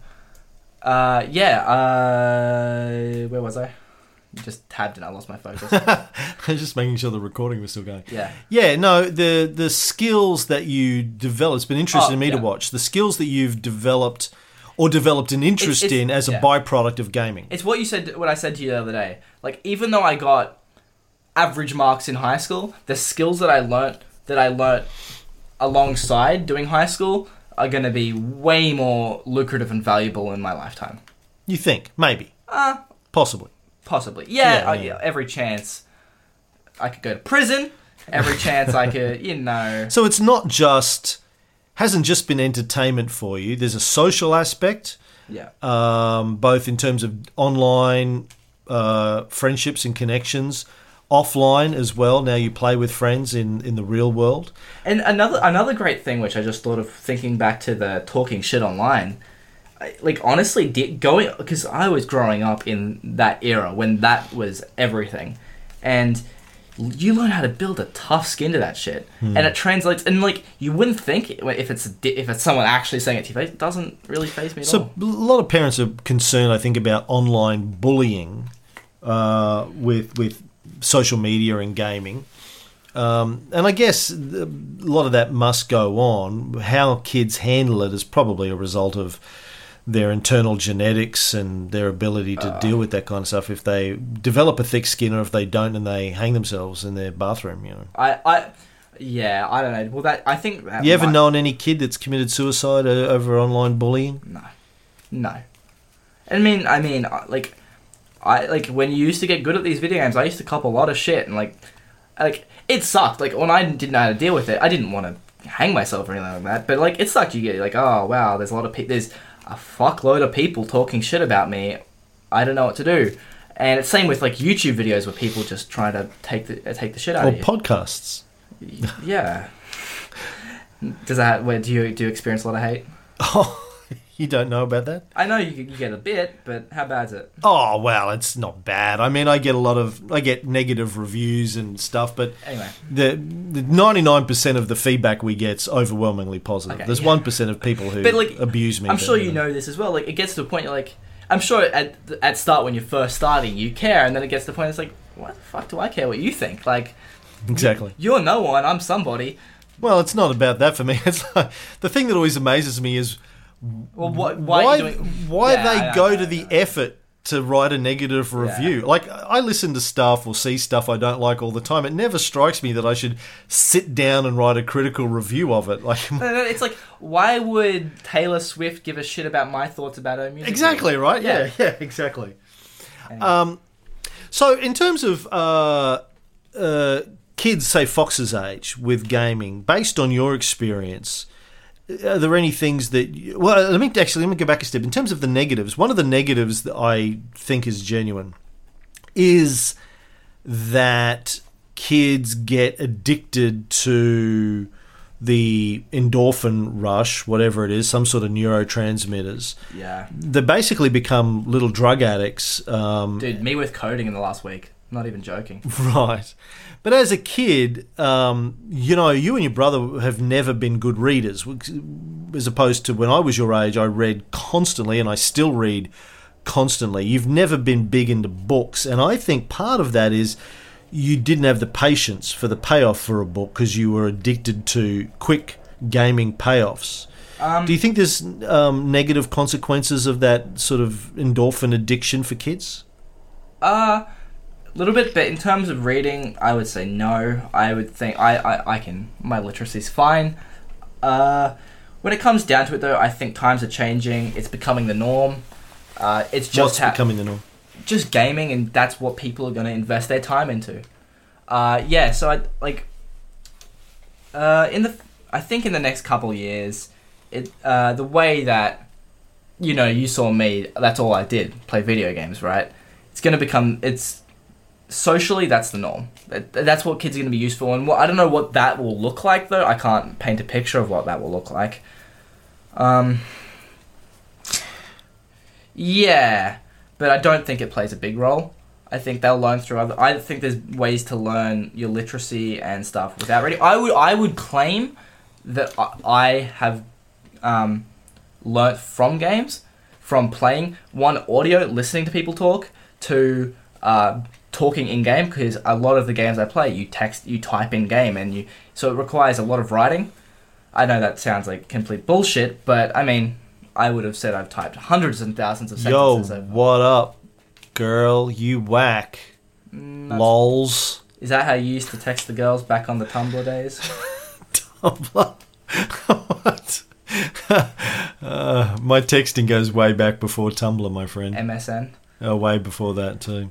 Uh, yeah. Uh, where was I? Just tabbed and I lost my focus. (laughs) Just making sure the recording was still going. yeah. Yeah, no, the the skills that you develop. It's been interesting Oh, to me to watch the skills that you've developed or developed an interest It's- it's- in as a byproduct of gaming. It's what you said. What I said to you the other day. Like even though I got average marks in high school, the skills that I learnt that I learnt alongside doing high school are going to be way more lucrative and valuable in my lifetime. You think maybe, Uh, possibly. Possibly. Yeah, Yeah, I- yeah. every chance I could go to prison. Every chance I could, you (laughs) know. So it's not just hasn't just been entertainment for you. There's a social aspect, Yeah. um, both in terms of online uh, friendships and connections, offline as well. Now you play with friends in, in the real world. And another another great thing, which I just thought of thinking back to the talking shit online, like honestly, going because I was growing up in that era when that was everything, and you learn how to build a tough skin to that shit, and it translates. And like you wouldn't think it- if it's if it's someone actually saying it to you face, it doesn't really phase me at So all. a lot of parents are concerned, I think, about online bullying uh, with with social media and gaming. Um, and I guess a lot of that must go on. How kids handle it is probably a result of their internal genetics and their ability to deal with that kind of stuff. If they develop a thick skin, or if they don't, and they hang themselves in their bathroom, you know. I I yeah I don't know. Well, that I think that You ever might- known any kid that's committed suicide over online bullying? No, no. I mean, I mean, uh, like, I like when you used to get good at these video games. I used to cop a lot of shit, and like, like it sucked. Like when I didn't know how to deal with it, I didn't want to hang myself or anything like that. But like, it sucked. You get like, oh wow, there's a lot of people. There's a fuckload of people talking shit about me. I don't know what to do. And it's same with like YouTube videos where people just try to take the uh, take the shit out Or of you. Or podcasts? yeah. (laughs) Does that? Where do you do you experience a lot of hate? Oh, (laughs) you don't know about that? I know you, you get a bit, but how bad's it? Oh well, it's not bad. I mean, I get a lot of I get negative reviews and stuff, but Anyway, the ninety nine percent of the feedback we get's overwhelmingly positive. Okay, There's yeah. one of people who But, like, abuse me. I'm but, sure you know this as well. Like, it gets to a point you're like, I'm sure at at start when you're first starting, you care, and then it gets to the point it's like, why the fuck do I care what you think? Like, exactly. you're no one, I'm somebody. Well, it's not about that for me. (laughs) It's like, the thing that always amazes me is Well, what, why, why doing? why Yeah, they know, go to the effort to write a negative review. Like I listen to stuff or see stuff I don't like all the time. It never strikes me that I should sit down and write a critical review of it. (laughs) Like It's like, why would Taylor Swift give a shit about my thoughts about her music? exactly right. Yeah, Yeah. yeah, exactly. Anyway. Um, so in terms of uh, uh, kids, say Fox's age with gaming, based on your experience, are there any things that? You, well, let me actually let me go back a step. In terms of the negatives, one of the negatives that I think is genuine is that kids get addicted to the endorphin rush, whatever it is, some sort of neurotransmitters. Yeah. They basically become little drug addicts. Um, Dude, me with coding in the last week. Not even joking. (laughs) Right. But as a kid, um, you know, you and your brother have never been good readers. As opposed to when I was your age, I read constantly and I still read constantly. You've never been big into books. And I think part of that is you didn't have the patience for the payoff for a book because you were addicted to quick gaming payoffs. Um, Do you think there's um, negative consequences of that sort of endorphin addiction for kids? Uh, little bit, but in terms of reading, I would say no. I would think I, I, I can. My literacy's fine. Uh, when it comes down to it, though, I think times are changing. It's becoming the norm. Uh, it's just What's ha- becoming the norm? just gaming, and that's what people are going to invest their time into. Uh, yeah, so I like. Uh, in the, I think in the next couple years, it uh, the way that, you know, you saw me. That's all I did. Play video games, right? It's going to become. It's socially that's the norm. That's what kids are going to be useful, and what, I don't know what that will look like though. I can't paint a picture of what that will look like. Um. Yeah, but I don't think it plays a big role. I think they'll learn through other. I think there's ways to learn your literacy and stuff without reading. I would I would claim that I, I have um, learnt from games, from playing one audio, listening to people talk, to uh, talking in game. Because a lot of the games I play, you text, you type in game, and you so it requires a lot of writing. I know that sounds like complete bullshit, but I mean, I would have said I've typed hundreds and thousands of Yo, sentences. over. what up, girl? You whack. Mm, Lols. Is that how you used to text the girls back on the Tumblr days? (laughs) Tumblr. what? (laughs) uh, my texting goes way back before Tumblr, my friend. MSN. Oh, way before that too.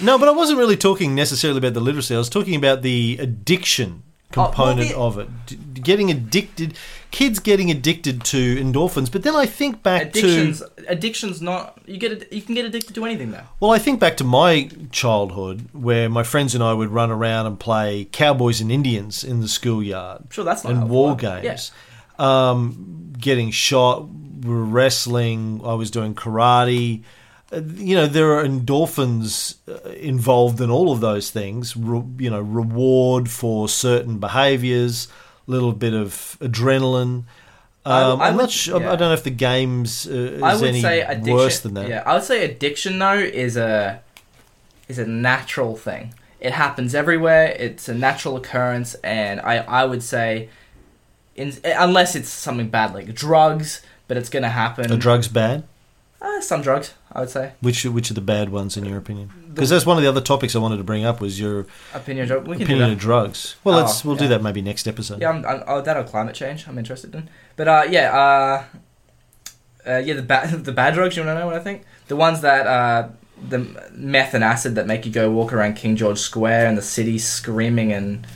No, but I wasn't really talking necessarily about the literacy. I was talking about the addiction Oh, well, component the- of it. D- getting addicted, kids getting addicted to endorphins. But then I think back Addictions. to Addictions. Not you get. You can get addicted to anything though. well, I think back to my childhood where my friends and I would run around and play cowboys and Indians in the schoolyard. Sure that's not and war Yeah. games. Um, getting shot, wrestling. I was doing karate. You know, there are endorphins uh, involved in all of those things. Re- you know, reward for certain behaviors, little bit of adrenaline. I- Um, I I'm would- not sure. yeah. I don't know if the games uh, is I would any say addiction. worse than that. Yeah, I would say addiction though is a is a natural thing. It happens everywhere. It's a natural occurrence, and I I would say, in, unless it's something bad like drugs, but it's gonna happen. Are drugs bad? Uh, some drugs, I would say. Which which are the bad ones in your opinion? Because that's one of the other topics I wanted to bring up was your Opinion drug. We opinion of drugs. Well, Oh, let's we'll do that maybe next episode. Yeah, I'm, I'm, oh, that or climate change. I'm interested in. But uh, yeah, uh, uh, yeah, the bad (laughs) the bad drugs. You want to know what I think? The ones that uh, the meth and acid that make you go walk around King George Square and the city screaming and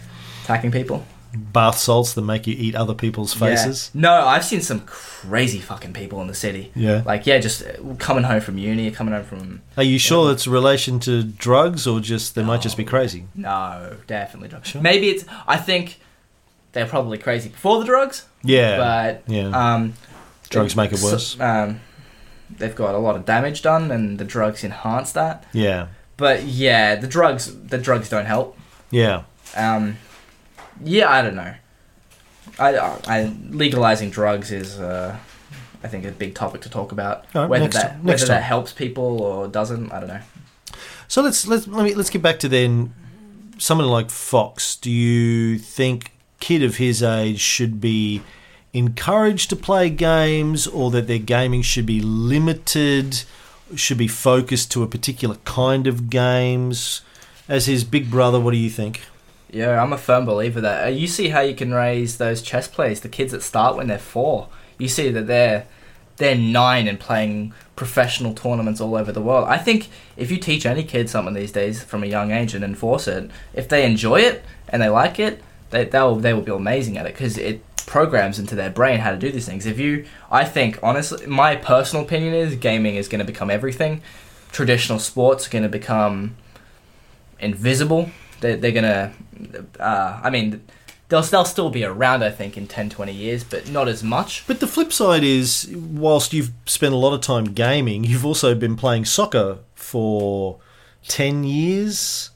attacking people. Bath salts that make you eat other people's Yeah. faces. No, I've seen some crazy fucking people in the city. Yeah. Like yeah, just uh, coming home from uni, coming home from Are you sure it's relation to drugs or just they might just be crazy? no, definitely drugs. Sure. Maybe it's. I think they're probably crazy before the drugs, Yeah. but yeah. um, drugs make it worse. um, they've got a lot of damage done, and the drugs enhance that. yeah. But yeah, the drugs the drugs don't help. Yeah. Um, yeah, I don't know. I, I legalizing drugs is uh, I think a big topic to talk about. Right, whether next that time- whether next that helps people or doesn't, I don't know. So let's let's let me let's get back to then someone like Fox. Do you think kid of his age should be encouraged to play games or that their gaming should be limited, should be focused to a particular kind of games? As his big brother, what do you think? Yeah, I'm a firm believer that uh, you see how you can raise those chess players, the kids that start when they're four. You see that they're they're nine and playing professional tournaments all over the world. I think if you teach any kid something these days from a young age and enforce it, if they enjoy it and they like it, they they'll they will be amazing at it because it programs into their brain how to do these things. If you, I think honestly, my personal opinion is gaming is going to become everything. Traditional sports are going to become invisible. They're, they're going to, uh, I mean, they'll they'll still be around. I think in 10, 20 years, but not as much. But the flip side is, whilst you've spent a lot of time gaming, you've also been playing soccer for 10 years.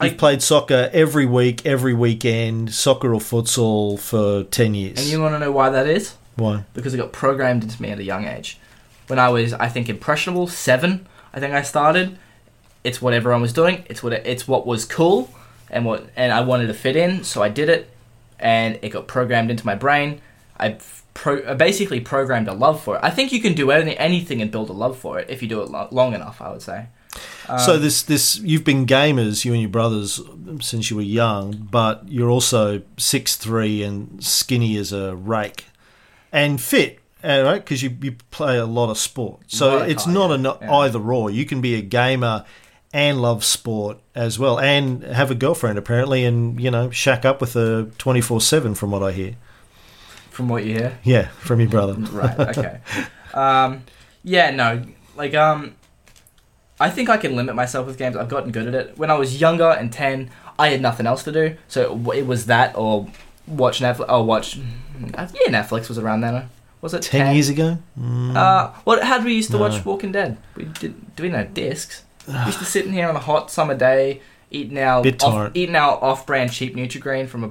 You've I- played soccer every week, every weekend, soccer or futsal for 10 years. And you want to know why that is? Why? because it got programmed into me at a young age. When I was, I think, impressionable, seven, I think I started. It's what everyone was doing. It's what it's what was cool, and what and I wanted to fit in, so I did it, and it got programmed into my brain. I pro, basically programmed a love for it. I think you can do any, anything and build a love for it if you do it lo- long enough. I would say. Um, so this this you've been gamers, you and your brothers, since you were young, but you're also six three and skinny as a rake, and fit, uh, right? Because you, you play a lot of sport, so it's not a no- yeah. either or. You can be a gamer and love sport as well, and have a girlfriend apparently, and you know shack up with her twenty four seven, from what I hear. from what you hear, Yeah, from your brother. (laughs) right? Okay. um, yeah, no, like um, I think I can limit myself with games. I've gotten good at it. When I was younger and ten, I had nothing else to do, so it, was that or watch Netflix. Or watch, uh, yeah, Netflix was around then. Was it Ten years ago. Mm. Uh, what? How did we used to No. watch Walking Dead? We did. Do we know discs? We used to sit in here on a hot summer day, eating our BitTorrent. off, eating our off-brand cheap Nutrigrain from a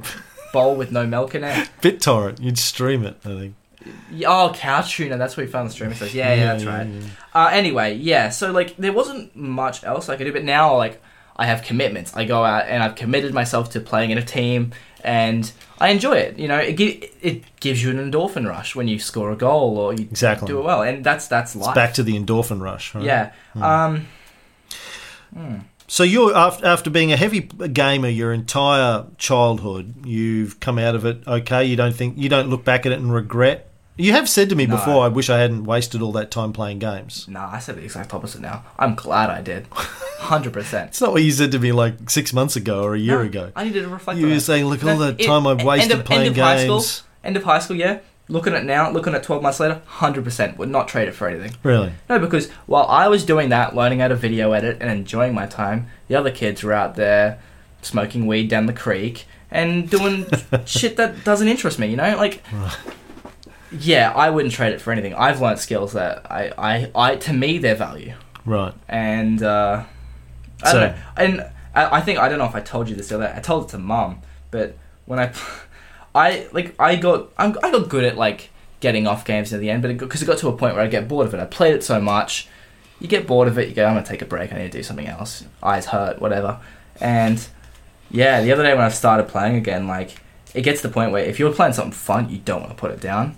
bowl with no milk in it. (laughs) BitTorrent, you'd stream it. I think. Yeah, Oh, Couch Tuner. That's where we found the streaming service. Yeah, yeah, that's right. yeah. Uh, anyway, yeah. So like, there wasn't much else I could do, but now like, I have commitments. I go out and I've committed myself to playing in a team, and I enjoy it. You know, it gi- it gives you an endorphin rush when you score a goal or you Exactly. do it well, and that's that's It's life. back to the endorphin rush. Right? Yeah. Um. So you're after, after being a heavy gamer your entire childhood, you've come out of it okay. You don't think you don't look back at it and regret. You have said to me No. before, "I wish I hadn't wasted all that time playing games." No, I said the exact opposite now. I'm glad I did. Hundred percent. It's not what you said to me like six months ago or a year ago. I needed to reflect. You were that. saying, "Look, all No, the it- time I've end wasted of- end playing of high school. End of high school, yeah. Looking at now, looking at twelve months later, hundred percent would not trade it for anything. Really? No, because while I was doing that, learning how to video edit and enjoying my time, the other kids were out there smoking weed down the creek and doing (laughs) shit that doesn't interest me. You know, like. (sighs) Yeah, I wouldn't trade it for anything. I've learned skills that I, I, I to me, they're value. Right. and uh, I So- don't know. And I, I think I don't know if I told you this the other. I told it to mum, but when I, (laughs) I like I got I'm, I got good at like getting off games in the end, but because it, got to a point where I get bored of it. I played it so much, you get bored of it. You go, I'm gonna take a break. I need to do something else. Eyes hurt, whatever. And yeah, the other day when I started playing again, like it gets to the point where if you're playing something fun, you don't want to put it down.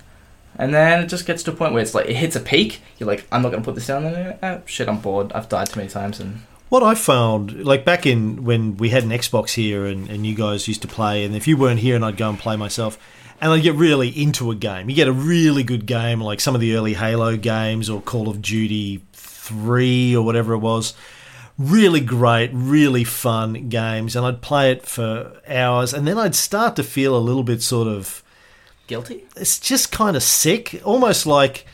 And then it just gets to a point where it's like it hits a peak. You're like, I'm not gonna put this down. And then, oh, shit, I'm bored. I've died too many times, and What I found, like back in when we had an Xbox here and, and you guys used to play, and if you weren't here and I'd go and play myself, and I'd get really into a game. You get a really good game, like some of the early Halo games or Call of Duty 3 or whatever it was. Really great, really fun games, and I'd play it for hours, and then I'd start to feel a little bit sort of guilty. it's just kind of sick, almost like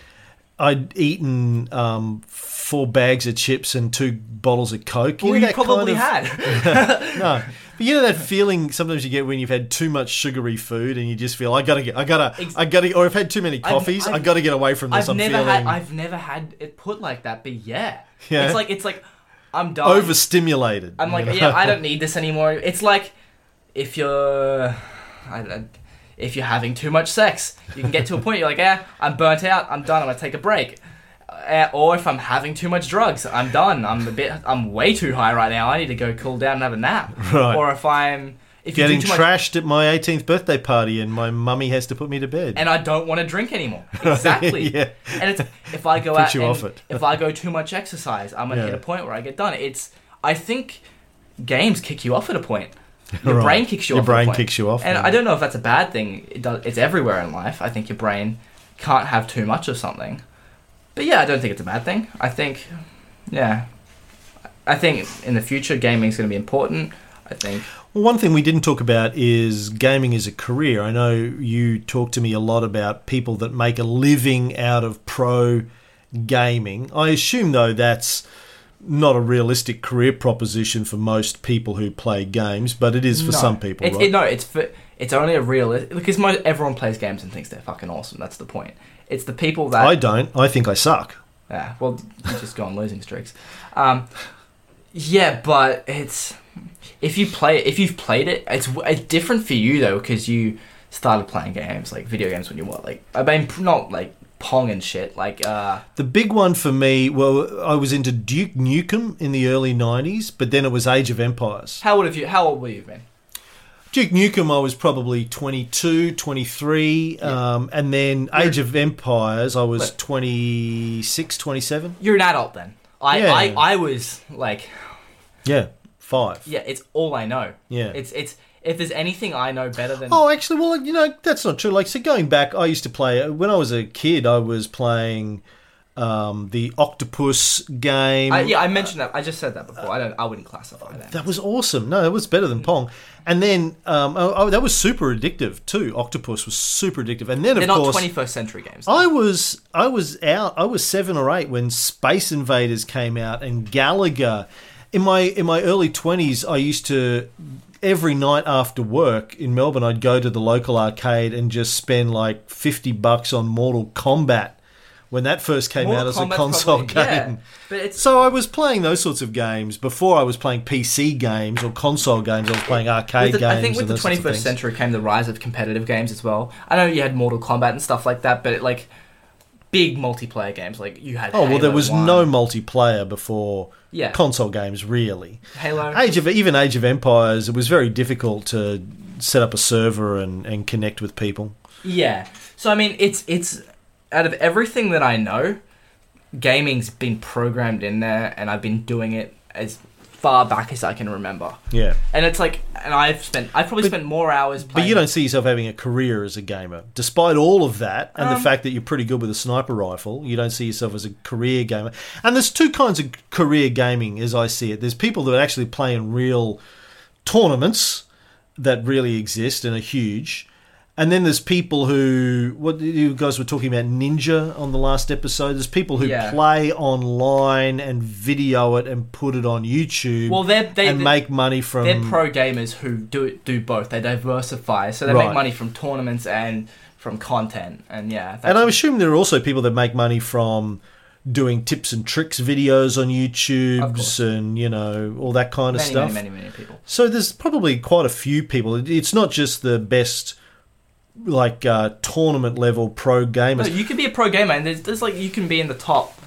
I'd eaten um, four bags of chips and two bottles of Coke. Well, know you probably kind of- had. (laughs) (laughs) no, but you know that feeling sometimes you get when you've had too much sugary food and you just feel I gotta get, I gotta, Ex- I gotta, or I've had too many I've- coffees, i I've- gotta get away from this. I've I'm never feeling had. I've never had it put like that, but yeah, Yeah. it's like it's like I'm done. overstimulated. I'm like, you know? yeah, I don't need this anymore. It's like if you're, I, I, if you're having too much sex, you can get to a point you're like, yeah, I'm burnt out. I'm done. I'm gonna take a break. Uh, or if I'm having too much drugs, I'm done. I'm a bit. I'm way too high right now. I need to go cool down and have a nap. (laughs) Right. Or if I'm if Getting too much, trashed at my 18th birthday party and my mummy has to put me to bed. and I don't want to drink anymore. (laughs) Exactly. yeah. And it's if I go (laughs) out you off it. if I go too much exercise, I'm gonna Yeah. hit a point where I get done. It's I think games kick you off at a point. (laughs) Your Right. brain kicks you Your off. Your brain kicks you off, And yeah. I don't know if that's a bad thing. It does, it's everywhere in life. I think your brain can't have too much of something. But yeah, I don't think it's a bad thing. I think, yeah, I think in the future gaming is going to be important. I think. Well, one thing we didn't talk about is gaming as a career. I know you talk to me a lot about people that make a living out of pro gaming. I assume, though, that's not a realistic career proposition for most people who play games, but it is for No. some people, It's, right? it, no, it's for, it's only a real because most everyone plays games and thinks they're fucking awesome. That's the point. It's the people that I don't. I think I suck. Yeah, well, you just go on losing streaks. Um, yeah, but it's if you play if you've played it, it's, it's different for you though because you started playing games like video games when you were like I mean not like Pong and shit like uh The big one for me, well, I was into Duke Nukem in the early 90s, but then it was Age of Empires. how old have you how old were you been? Duke Nukem, I was probably 22, 23, um, and then Age of Empires, I was But- 26, 27. You're an adult then. I Yeah. I, I was like Yeah, five. yeah, it's all I know. Yeah. It's it's if there's anything I know better than Oh, actually, well, you know, that's not true. Like, so going back, I used to play, when I was a kid, I was playing um, the Octopus game. I, yeah, I mentioned that. I just said that before. I don't. I wouldn't classify that. That was awesome. No, that was better than Pong. And then, um, oh, oh, that was super addictive too. Octopus was super addictive. And then, They're of not course, 21st century games. I was I was out. I was seven or eight when Space Invaders came out and Galaga. In my in my early twenties, I used to every night after work in Melbourne, I'd go to the local arcade and just spend like fifty bucks on Mortal Kombat when that first came Mortal out as Kombat's a console probably- yeah, game. it's So I was playing those sorts of games before I was playing PC games or console games. I was playing arcade the- games. I think with the those sorts of 21st century came the rise of competitive games as well. I know you had Mortal Kombat and stuff like that, but it, like big multiplayer games, like you had. Oh well, there was 1, no multiplayer before Yeah. console games, really. Halo. Age of even Age of Empires, it was very difficult to set up a server and, and connect with people. Yeah. So I mean, it's it's out of everything that I know, gaming's been programmed in there, and I've been doing it as far back as I can remember. Yeah, And it's like, and I've spent, I've probably But- spent more hours. Playing but you don't see yourself having a career as a gamer, despite all of that and the Um, fact that you're pretty good with a sniper rifle. You don't see yourself as a career gamer. And there's two kinds of career gaming, as I see it. There's people that actually play in real tournaments that really exist and are huge. And then there's people who, what you guys were talking about Ninja on the last episode. There's people who Yeah. play online and video it and put it on YouTube Well, they're they, and make money from. they're pro gamers who do do both. They diversify, so they Right. make money from tournaments and from content. And yeah, and I assume there are also people that make money from doing tips and tricks videos on YouTube and you know all that kind of many, stuff. many, many, many people. So there's probably quite a few people. It's not just the best like uh, tournament level pro No, gamers. you could be a pro gamer, and there's, there's like you can be in the top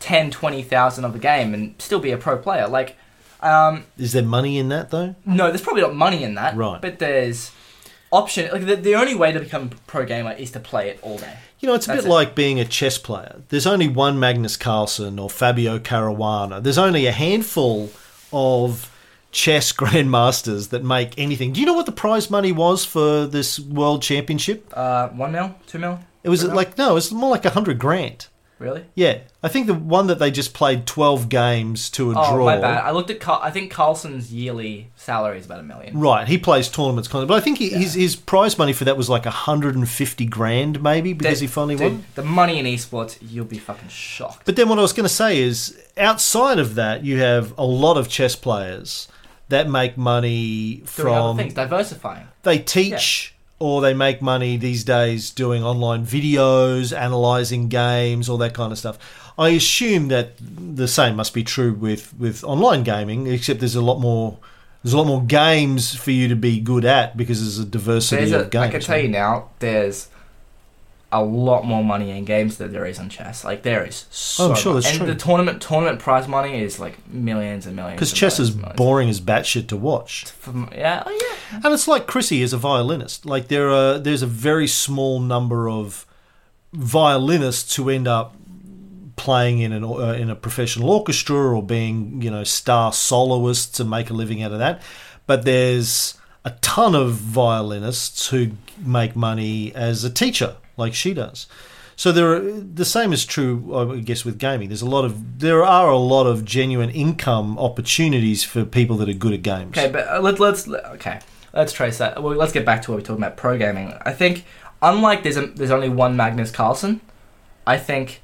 10, 20,000 of the game and still be a pro player. Like, um, Is there money in that though? no, there's probably not money in that, Right. But there's option. Like the, the only way to become a pro gamer is to play it all day. You know, it's a That's bit it. like being a chess player. There's only one Magnus Carlsen or Fabio Caruana. There's only a handful of chess (laughs) grandmasters that make anything. Do you know what the prize money was for this world championship? Uh, one mil, two mil, It was mil? like no, it was more like a hundred grand. really? Yeah, I think the one that they just played twelve games to a Oh draw. my bad. I looked at. Carl, I think Carlsen's yearly salary is about a million. Right, he plays tournaments, of, but I think he, his his prize money for that was like hundred and fifty grand, maybe because he finally Dude, won. The money in esports, you'll be fucking shocked. But then what I was going to say is, outside of that, you have a lot of chess players that make money from other things, diversifying. they teach or they make money these days doing online videos, analyzing games, all that kind of stuff. I assume that the same must be true with, with online gaming, except there's a lot more there's a lot more games for you to be good at because there's a diversity There's of games. I can tell you now, there's a lot more money in games than there is on chess. Like there is so Oh, I'm sure much. that's and true. the tournament tournament prize money is like millions and millions. because chess is millions and millions. boring as batshit to watch. From, yeah, oh yeah. And it's like Chrissy is a violinist. Like there are there's a very small number of violinists who end up playing in an uh, in a professional orchestra or being you know star soloists and make a living out of that. But there's a ton of violinists who make money as a teacher, like she does. So there are the same is true, I guess, with gaming. There's a lot of there are a lot of genuine income opportunities for people that are good at games. Okay, but uh, let, let's okay, let's trace that. Well, let's get back to what we're talking about pro gaming. I think unlike there's a, there's only one Magnus Carlsen. I think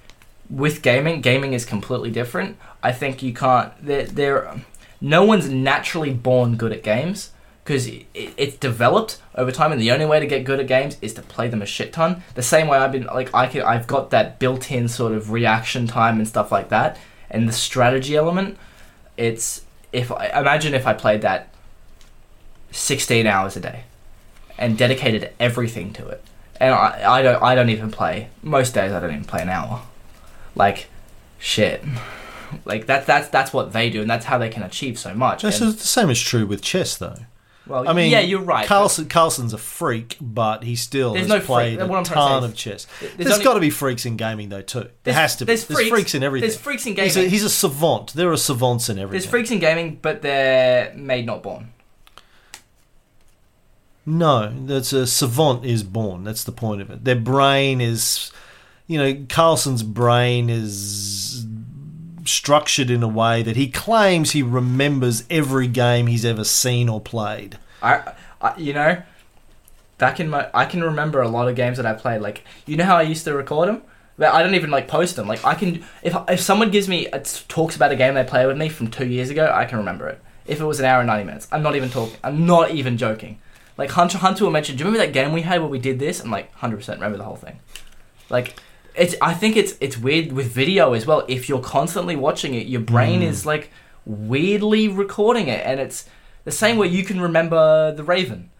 with gaming, gaming is completely different. I think you can't. There, there, no one's naturally born good at games because it, it's developed over time, and the only way to get good at games is to play them a shit ton. The same way I've been like I can, I've got that built-in sort of reaction time and stuff like that, and the strategy element. It's if I imagine if I played that sixteen hours a day, and dedicated everything to it, and I, I don't I don't even play most days I don't even play an hour, like shit. Like that, that's that's what they do, and that's how they can achieve so much. Just And- as- the same is true with chess, though. Well, I mean, yeah, you're right. Carlsen, Carlsen's a freak, but he still There's has no freak. played What a I'm trying to say ton is of chess. there's There's only- got to be freaks in gaming, though, too. There There's- has to be. there's freaks- in everything. there's freaks in He's a, gaming. he's a savant. There are savants in everything. There's freaks in gaming, but they're made not born. No, that's a savant is born. That's the point of it. Their brain is, you know, Carlsen's brain is structured in a way that he claims he remembers every game he's ever seen or played. I, I you know, back in my, I can remember a lot of games that I played. Like, you know how I used to record them, but I don't even like post them. Like, I can if if someone gives me uh, talks about a game they play with me from two years ago, I can remember it. If it was an hour and ninety minutes, I'm not even talking. I'm not even joking. Like Hunter Hunter will mention, do you remember that game we had where we did this? I'm like, hundred percent remember the whole thing. Like, it's. I think it's it's weird with video as well. If you're constantly watching it, your brain mm. is like weirdly recording it, and it's the same way you can remember the Raven.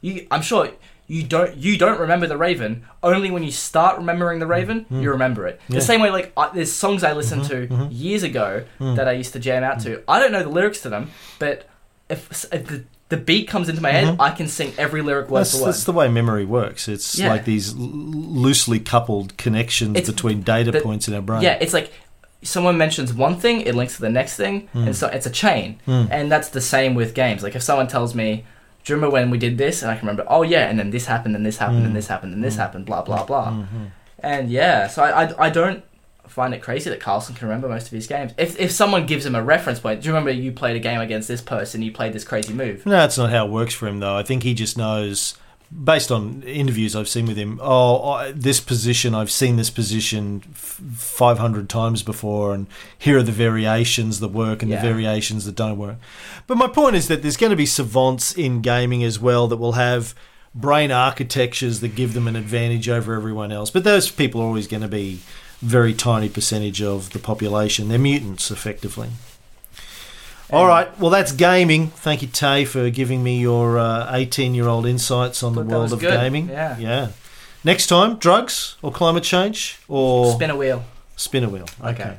You, I'm sure you don't. You don't remember the Raven. Only when you start remembering the Raven, mm. you remember it. Yeah. The same way, like I, there's songs I listened mm-hmm. to mm-hmm. years ago mm. that I used to jam out to. I don't know the lyrics to them, but if, if the, the beat comes into my head, I can sing every lyric word That's, for word. that's the way memory works. It's Yeah. like these loosely coupled connections It's- between data but- points in our brain. Yeah, it's like someone mentions one thing, it links to the next thing, Hmm. and so it's a chain. And that's the same with games. Like if someone tells me, "Do you remember when we did this?" and I can remember, "Oh yeah," and then this happened, and this happened, Hmm. and this happened, and this happened, blah blah blah. And yeah, so I, I I don't find it crazy that Carlsen can remember most of his games. If if someone gives him a reference point, do you remember you played a game against this person, you played this crazy move? No, that's not how it works for him, though. I think he just knows, based on interviews I've seen with him, oh, I, this position, I've seen this position f- 500 times before, and here are the variations that work and Yeah. the variations that don't work. But my point is that there's going to be savants in gaming as well that will have brain architectures that give them an advantage over everyone else. But those people are always going to be very tiny percentage of the population. They're mutants, effectively. All right. Well, that's gaming. Thank you, Tay, for giving me your uh, 18 year old insights on the world of good. gaming. Yeah. Yeah. Next time, drugs or climate change or Spin a wheel. spin a wheel. Okay.